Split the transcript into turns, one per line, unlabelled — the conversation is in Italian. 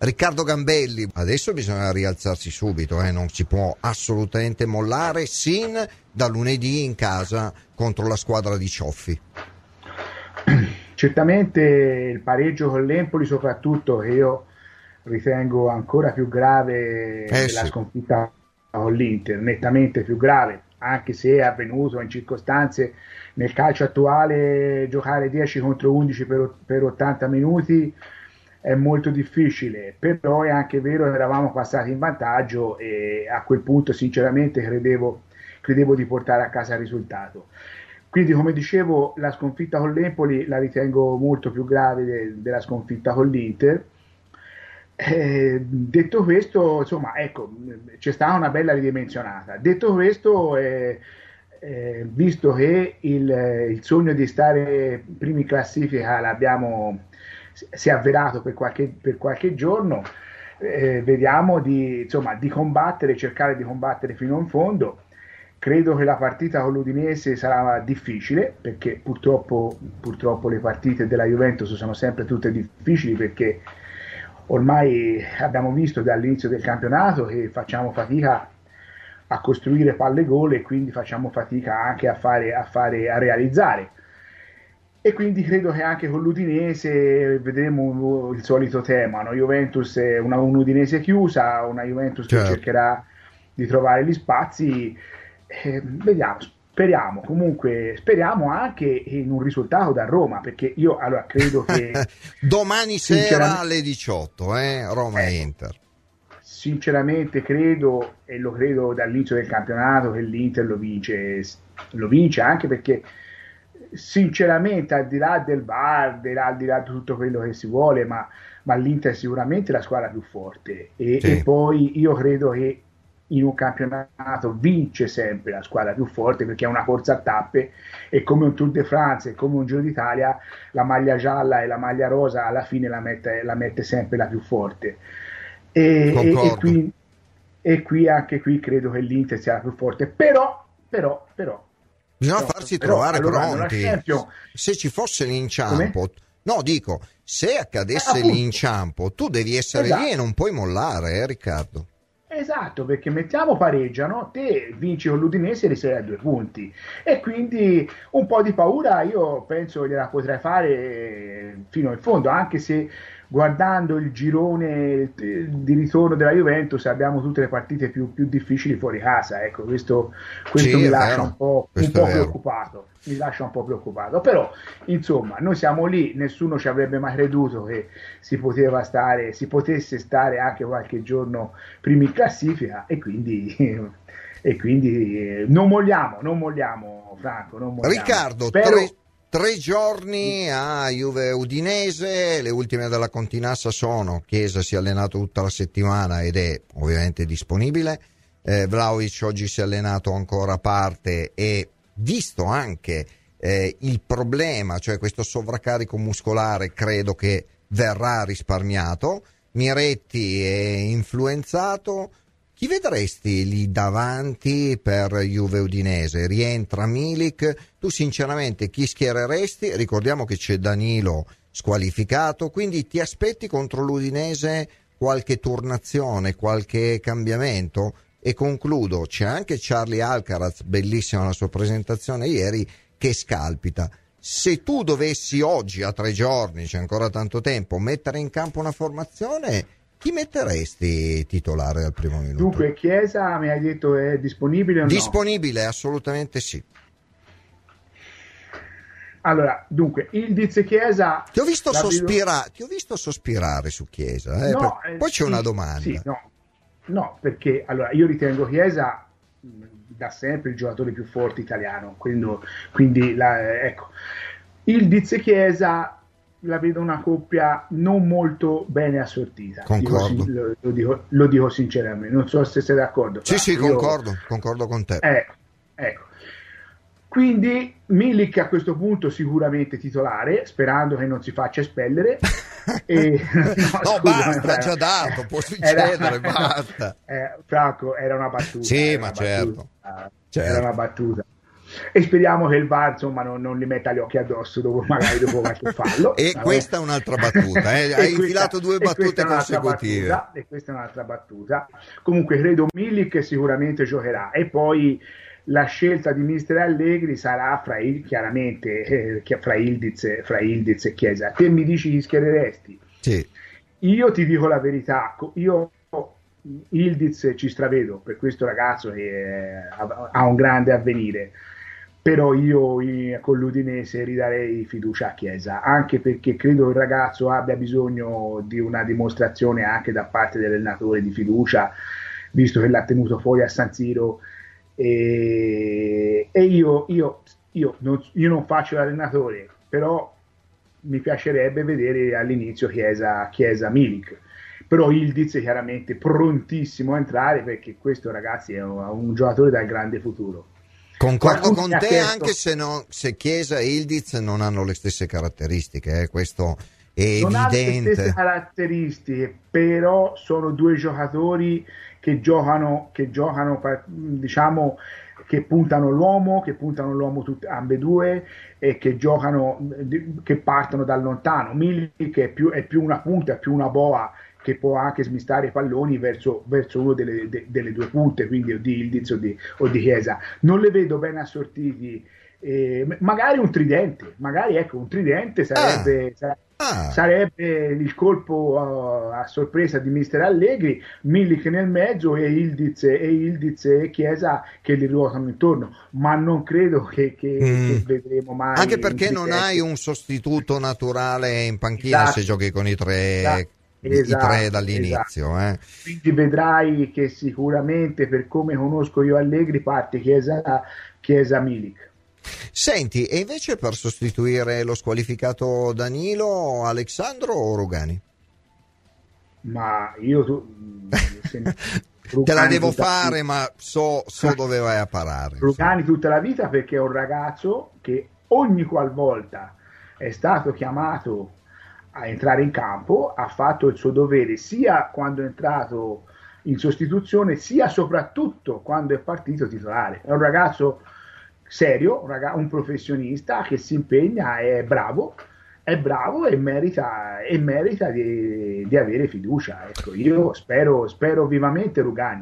Riccardo Gambelli, adesso bisogna rialzarsi subito, eh? non si può assolutamente mollare sin da lunedì in casa contro la squadra di Cioffi.
Certamente il pareggio con l'Empoli, soprattutto che io ritengo ancora più grave eh della sì. sconfitta con l'Inter, nettamente più grave, anche se è avvenuto in circostanze nel calcio attuale giocare 10 contro 11 per, per 80 minuti è molto difficile, però è anche vero che eravamo passati in vantaggio e a quel punto sinceramente credevo, credevo di portare a casa il risultato. Quindi come dicevo la sconfitta con l'Empoli la ritengo molto più grave de- della sconfitta con l'Inter. Eh, detto questo, insomma, ecco, c'è stata una bella ridimensionata. Detto questo, eh, eh, visto che il, il, sogno di stare primi in classifica l'abbiamo si è avverato per qualche, per qualche giorno. Eh, vediamo di, insomma, di combattere, cercare di combattere fino in fondo. Credo che la partita con l'Udinese sarà difficile perché purtroppo, purtroppo le partite della Juventus sono sempre tutte difficili perché ormai abbiamo visto dall'inizio del campionato che facciamo fatica a costruire palle gol e quindi facciamo fatica anche a, fare, a, fare, a realizzare e quindi credo che anche con l'Udinese vedremo il solito tema, no? Juventus è una, un'Udinese chiusa, una Juventus certo. che cercherà di trovare gli spazi, eh, vediamo, speriamo, comunque speriamo anche in un risultato da Roma, perché io allora credo che...
Domani sera alle 18, eh? Roma e ecco. Inter.
Sinceramente credo, e lo credo dall'inizio del campionato, che l'Inter lo vince, lo vince anche perché sinceramente al di là del VAR, al di là di tutto quello che si vuole, ma, ma l'Inter è sicuramente la squadra più forte. E, sì. e, poi io credo che in un campionato vince sempre la squadra più forte perché è una corsa a tappe e come un Tour de France e come un Giro d'Italia la maglia gialla e la maglia rosa alla fine la mette, la mette sempre la più forte. E, e, e, qui, e qui anche qui credo che l'Inter sia la più forte. Però però però
Bisogna no, farsi però, trovare allora, pronti. Se ci fosse l'inciampo, Come? no, dico, se accadesse eh, l'inciampo, tu devi essere esatto. lì e non puoi mollare, eh, Riccardo.
Esatto, perché mettiamo pareggiano, te vinci con l'Udinese e risali a due punti. E quindi un po' di paura io penso gliela potrei fare fino in fondo, anche se guardando il girone di ritorno della Juventus abbiamo tutte le partite più, più difficili fuori casa ecco questo, questo sì, mi lascia un po', un po preoccupato mi lascia un po' preoccupato. Però insomma noi siamo lì nessuno ci avrebbe mai creduto che si poteva stare si potesse stare anche qualche giorno primi in classifica e quindi e quindi eh, non molliamo non molliamo Franco non molliamo.
Riccardo Spero... tre Tre giorni a Juve Udinese, le ultime della Continassa sono Chiesa si è allenato tutta la settimana ed è ovviamente disponibile, eh, Vlaovic oggi si è allenato ancora a parte e visto anche eh, il problema, cioè questo sovraccarico muscolare, credo che verrà risparmiato. Miretti è influenzato, chi vedresti lì davanti per Juve Udinese? Rientra Milik? Tu sinceramente chi schiereresti? Ricordiamo che c'è Danilo squalificato, quindi ti aspetti contro l'Udinese qualche turnazione, qualche cambiamento? E concludo, c'è anche Charlie Alcaraz, bellissima la sua presentazione ieri, che scalpita. Se tu dovessi oggi, a tre giorni, c'è ancora tanto tempo, mettere in campo una formazione, chi metteresti titolare al primo minuto?
Dunque, Chiesa mi hai detto è disponibile o
Disponibile, no? assolutamente sì.
Allora, dunque, il Diz Chiesa...
Ti ho visto, sospira- vedo... ti ho visto sospirare su Chiesa, eh? no, per... poi c'è sì, una domanda. Sì,
no. no, perché allora, io ritengo Chiesa da sempre il giocatore più forte italiano, quindi, quindi la, ecco. Il Diz Chiesa la vedo una coppia non molto bene assortita.
Concordo.
Dico, lo, lo, dico, lo, dico, sinceramente, non so se sei d'accordo.
Sì, sì, concordo, concordo con te.
Ecco, ecco. Quindi Milik a questo punto sicuramente titolare, sperando che non si faccia espellere.
e, no, no scusa, basta, ha già dato, può succedere, era, basta.
Eh, Franco, era una battuta.
Sì, ma certo.
Battuta, certo. Era una battuta. E speriamo che il VAR insomma non, non, li metta gli occhi addosso dopo magari dopo qualche fallo.
E vabbè. questa è un'altra battuta eh? hai questa, infilato due battute consecutive.
battuta, e questa è un'altra battuta. Comunque credo Milik sicuramente giocherà. E poi la scelta di mister Allegri sarà fra il, chiaramente eh, fra, Ildiz, fra Ildiz e Chiesa. Te mi dici chi schiereresti?
Sì.
io ti dico la verità io Ildiz ci stravedo per questo ragazzo che ha un grande avvenire però io con l'Udinese ridarei fiducia a Chiesa, anche perché credo il ragazzo abbia bisogno di una dimostrazione anche da parte dell'allenatore di fiducia, visto che l'ha tenuto fuori a San Siro. E, e io, io, io, non, io, non, faccio l'allenatore, però mi piacerebbe vedere all'inizio Chiesa, Chiesa Milik. Però Ildiz è chiaramente prontissimo a entrare perché questo ragazzi è un giocatore dal grande futuro.
Concordo con te chiesto... anche se, no, se, Chiesa e Ildiz non hanno le stesse caratteristiche, eh, questo è non evidente.
Non le stesse caratteristiche, però sono due giocatori che giocano, che giocano diciamo, che puntano l'uomo, che puntano l'uomo tutti, ambedue e che giocano, che partono da lontano. Milik è più, è più una punta, è più una boa che può anche smistare i palloni verso, verso una delle, de, delle, due punte, quindi o di Ildiz o di, o di Chiesa. Non le vedo ben assortiti. Eh, magari un tridente, magari ecco un tridente sarebbe, ah. Ah. sarebbe il colpo uh, a sorpresa di Mister Allegri, Milik nel mezzo e Ildiz, e Ildiz e Chiesa che li ruotano intorno, ma non credo che, che, mm. che vedremo mai.
Anche perché non hai un sostituto naturale in panchina esatto. se giochi con i tre. Esatto esatto, i tre dall'inizio. Esatto. Eh.
Quindi vedrai che sicuramente per come conosco io Allegri parte Chiesa, Chiesa Milik.
Senti, e invece per sostituire lo squalificato Danilo, Alessandro o Rugani?
Ma io tu,
te la devo fare, ma so, so dove vai a parare.
Rugani tutta la vita perché è un ragazzo che ogni qualvolta è stato chiamato a entrare in campo, ha fatto il suo dovere sia quando è entrato in sostituzione, sia soprattutto quando è partito titolare. È un ragazzo serio, un, ragazzo, un professionista che si impegna, è bravo, è bravo e merita, e merita di, di, avere fiducia. Ecco, io spero, spero vivamente Rugani.